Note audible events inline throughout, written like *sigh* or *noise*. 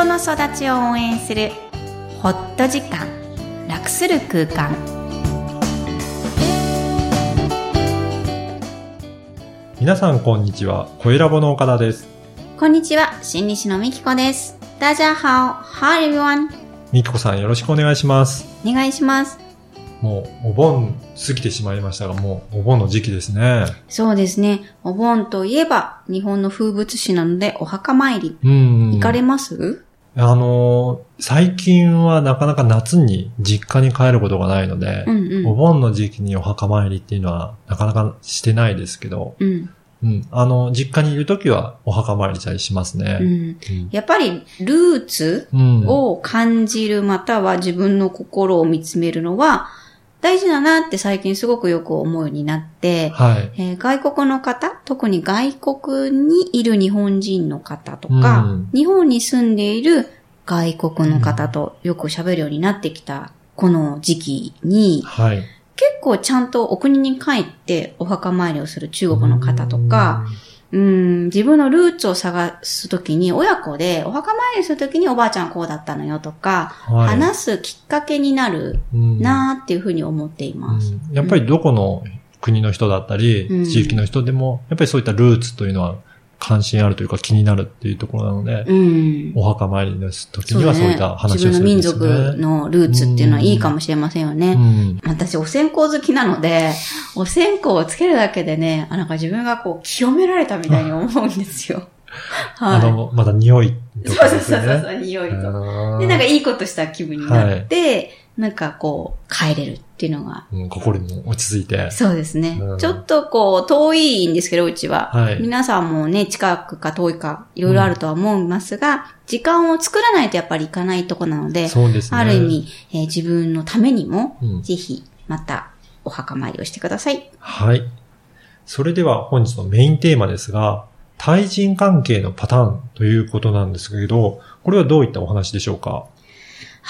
人の育ちを応援するホット時間楽する空間皆さんこんにちは。声ラボの岡田です。こんにちは心理師のみきこです大家好 Hi everyone みきこさんよろしくお願いします。お願いしますもうお盆過ぎてしまいましたが、もうお盆の時期ですね。そうですねお盆といえば日本の風物詩なのでお墓参りうん。行かれます、あのー、最近はなかなか夏に実家に帰ることがないのでう、んうんお盆の時期にお墓参りっていうのはなかなかしてないですけど、うんうん。あの、実家にいるときはお墓参りしたりしますね。うんうんやっぱりルーツうん。を感じるまたは自分の心を見つめるのは大事だなって最近すごくよく思うようになって、はい。えー外国の方、特に外国にいる日本人の方とか、うん日本に住んでいる外国の方とよく喋るようになってきたこの時期に、はい。結構ちゃんとお国に帰ってお墓参りをする中国の方とか、うん、自分のルーツを探すときに、親子でお墓参りするときにおばあちゃんこうだったのよとか、うん、はい。話すきっかけになるうん。なーっていうふうに思っています。うん。やっぱりどこの国の人だったり、うん。地域の人でも、やっぱりそういったルーツというのは関心あるというか気になるっていうところなので、うん。お墓参りの時にはそういった話をするん自分の民ですよね。族のルーツっていうのはいいかもしれませんよね。うん私、お線香好きなので、お線香をつけるだけでね、あなんか自分がこう、清められたみたいに思うんですよ。*laughs* はい。あの、また匂いとそうそうかですよね。そうそう、匂いと。で、なんかいいことした気分になって、なんかこう、帰れるっていうのが、うん心に落ち着いて。そうですね。うんちょっとこう、遠いんですけど、うちは。はい皆さんもね、近くか遠いか、いろいろあるとは思いますが、時間を作らないとやっぱり行かないとこなので、そうですね。ある意味、えー自分のためにも、うんぜひ、また、お墓参りをしてください。はい。それでは本日のメインテーマですが、対人関係のパターンということなんですけど、これはどういったお話でしょうか？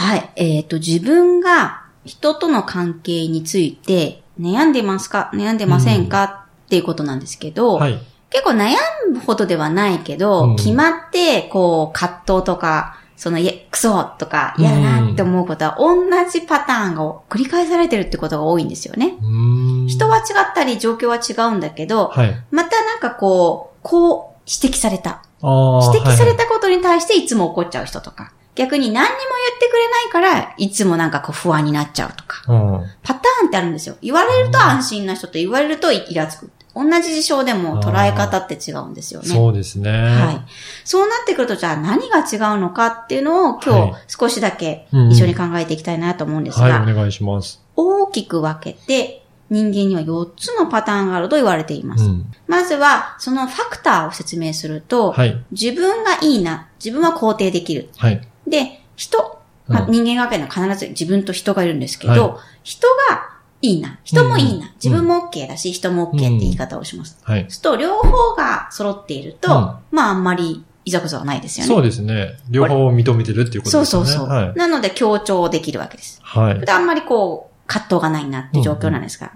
はい。えっ、と、自分が人との関係について悩んでますか？悩んでませんか、っていうことなんですけど、はい。結構悩むほどではないけど、うん決まって、こう、葛藤とか、その、いや、クソとか、嫌だなって思うことは、同じパターンが繰り返されてるってことが多いんですよね。うーん人は違ったり、状況は違うんだけど、はい。またなんかこう、こう、指摘された。指摘されはいたことに対していつも怒っちゃう人とか、逆に何にも言ってくれないから、いつもなんかこう不安になっちゃうとか、うん。パターンってあるんですよ。言われると安心な人と言われるとイラつく。同じ事象でも捉え方って違うんですよね。そうですね。はい。そうなってくると、じゃあ何が違うのかっていうのを今はい日少しだけうん一緒に考えていきたいなと思うんですが、はい、お願いします。大きく分けて人間には4つのパターンがあると言われています。うん。まずは、そのファクターを説明すると、はい。自分がいいな、自分は肯定できる。はい。で、人、まあうん人間関係には必ず自分と人がいるんですけど、は人がいいな、人もいいな、うん自分も OK だし、人も OK って言い方をします。はい。すると、両方が揃っていると、うんまああんまりいざこざはないですよね。そうですね。両方を認めてるっていうことそうですよね。そうそう。はい。なので強調できるわけです。はい。であんまりこう、葛藤がないなっていう状況なんですが。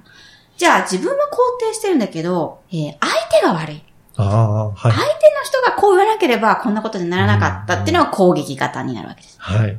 じゃあ自分も肯定してるんだけど、えー相手が悪い。ああ、はい。相手の人がこう言わなければこんなことにならなかったっていうのが攻撃型になるわけです。はい。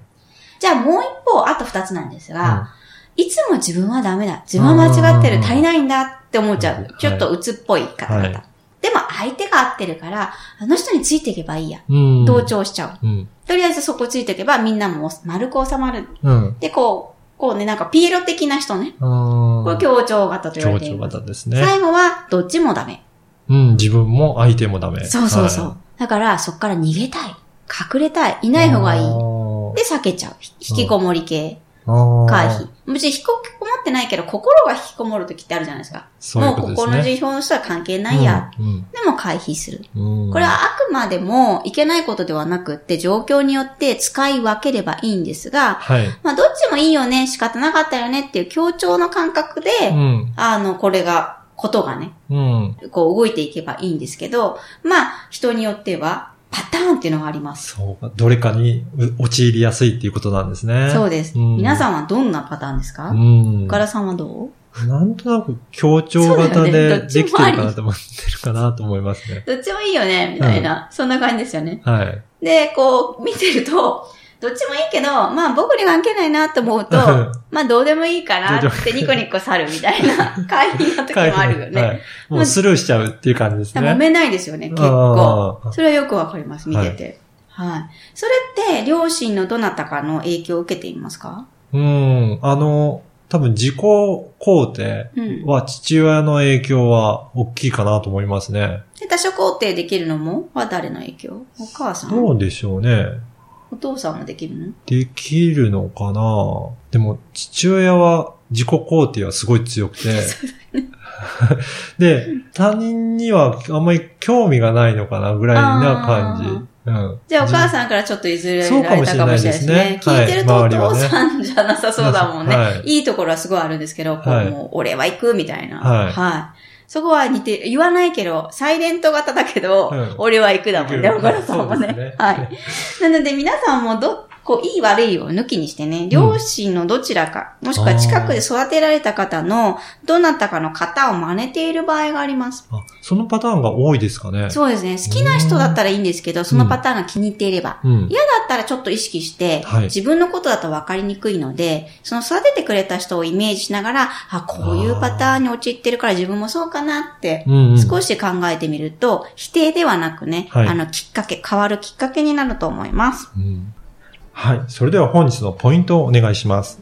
じゃあもう一方、あと二つなんですが、いつも自分はダメだ。自分は間違ってる。うん足りないんだって思っちゃはい。うちょっと鬱っぽい方々。はいでも相手が合ってるから、あの人についていけばいいや。うん。同調しちゃう。うん。とりあえずそこついていけばみんなも丸く収まる。うん。で、こう、こうね、なんかピエロ的な人ね。うん。これ協調型と言われています。型ですね。最後は、どっちもダメ。うん。自分も相手もダメ。そうそうそう。はだから、そっから逃げたい。隠れたい。いない方がいい。いで、避けちゃう。引きこもり系。回避。別に引きこもってないけど、心が引きこもるときってあるじゃないですか。そういうもうことですね。心の事情の人は関係ないや。うん。でも回避する。うん。これはあくまでもいけないことではなくって、状況によって使い分ければいいんですが、はい。まあどっちもいいよね、仕方なかったよねっていう協調の感覚で、うん。あの、これが、ことがね、うん。こう動いていけばいいんですけど、まあ人によってはパターンっていうのがあります。そうか。どれかにう陥りやすいっていうことなんですね。そうです。うん皆さんはどんなパターンですか？うん。岡田さんはどう？なんとなく協調型でできてるかなと思ってるかなと思いますね。どっちもいいよね、みたいな、そんな感じですよね。はい。で、こう、見てると、どっちもいいけど、まあ僕に関係ないなと思うと、*laughs* まあどうでもいいかなってニコニコ去るみたいな *laughs* 会議の時もあるよね。はいもうスルーしちゃうっていう感じですね。揉めないですよね、結構。それはよくわかります、見てて。はい。はい、それって、両親のどなたかの影響を受けていますか？うん、あの、多分自己肯定は父親の影響は大きいかなと思いますね。で、他者肯定できるのもは誰の影響？お母さん？どうでしょうね。お父さんもできるの？できるのかな？でも、父親は自己肯定はすごい強くて。*laughs* *laughs* で、他人にはあんまり興味がないのかなぐらいな感じ。うん、じゃあお母さんからちょっと譲られたかもしれないですね。ね聞いてるとお父さんじゃなさそうだもんね。はい、いいところはすごいあるんですけど、こうもう俺は行くみたいな。はい。はい。そこは似て、言わないけど、サイレント型だけど、うん、俺は行くだもんね、小倉さんもね。ねはい。なので皆さんもど、こう、いい悪いを抜きにしてね、両親のどちらか、もしくは近くで育てられた方の、どなたかの型を真似ている場合があります。あ、そのパターンが多いですかねそうですね。好きな人だったらいいんですけど、そのパターンが気に入っていれば。うん、嫌だったらちょっと意識して、はい、自分のことだと分かりにくいので、その育ててくれた人をイメージしながら、あ、こういうパターンに陥ってるから自分もそうかなって、少し考えてみると、否定ではなくね、はい、あの、きっかけ、変わるきっかけになると思います。うんはい。それでは本日のポイントをお願いします。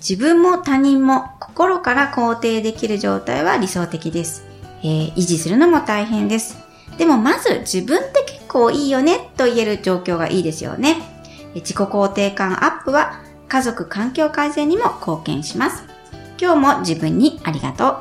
自分も他人も心から肯定できる状態は理想的です。えー、維持するのも大変です。でもまず自分って結構いいよねと言える状況がいいですよね。自己肯定感アップは家族環境改善にも貢献します。今日も自分にありがとう。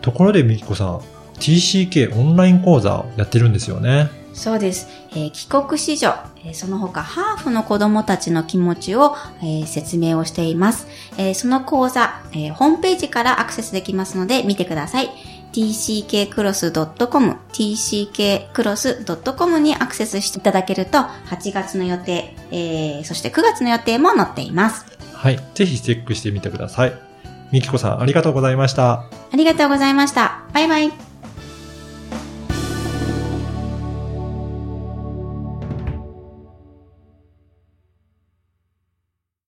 ところでみきこさん、TCK オンライン講座をやってるんですよね。そうです。えー、帰国子女、えー、その他ハーフの子供たちの気持ちを、えー、説明をしています。えその講座、えホームページからアクセスできますので見てください。tckcross.com、tckcross.com にアクセスしていただけると、8月の予定、えそして9月の予定も載っています。はい。ぜひチェックしてみてください。みきこさん、ありがとうございました。ありがとうございました。バイバイ。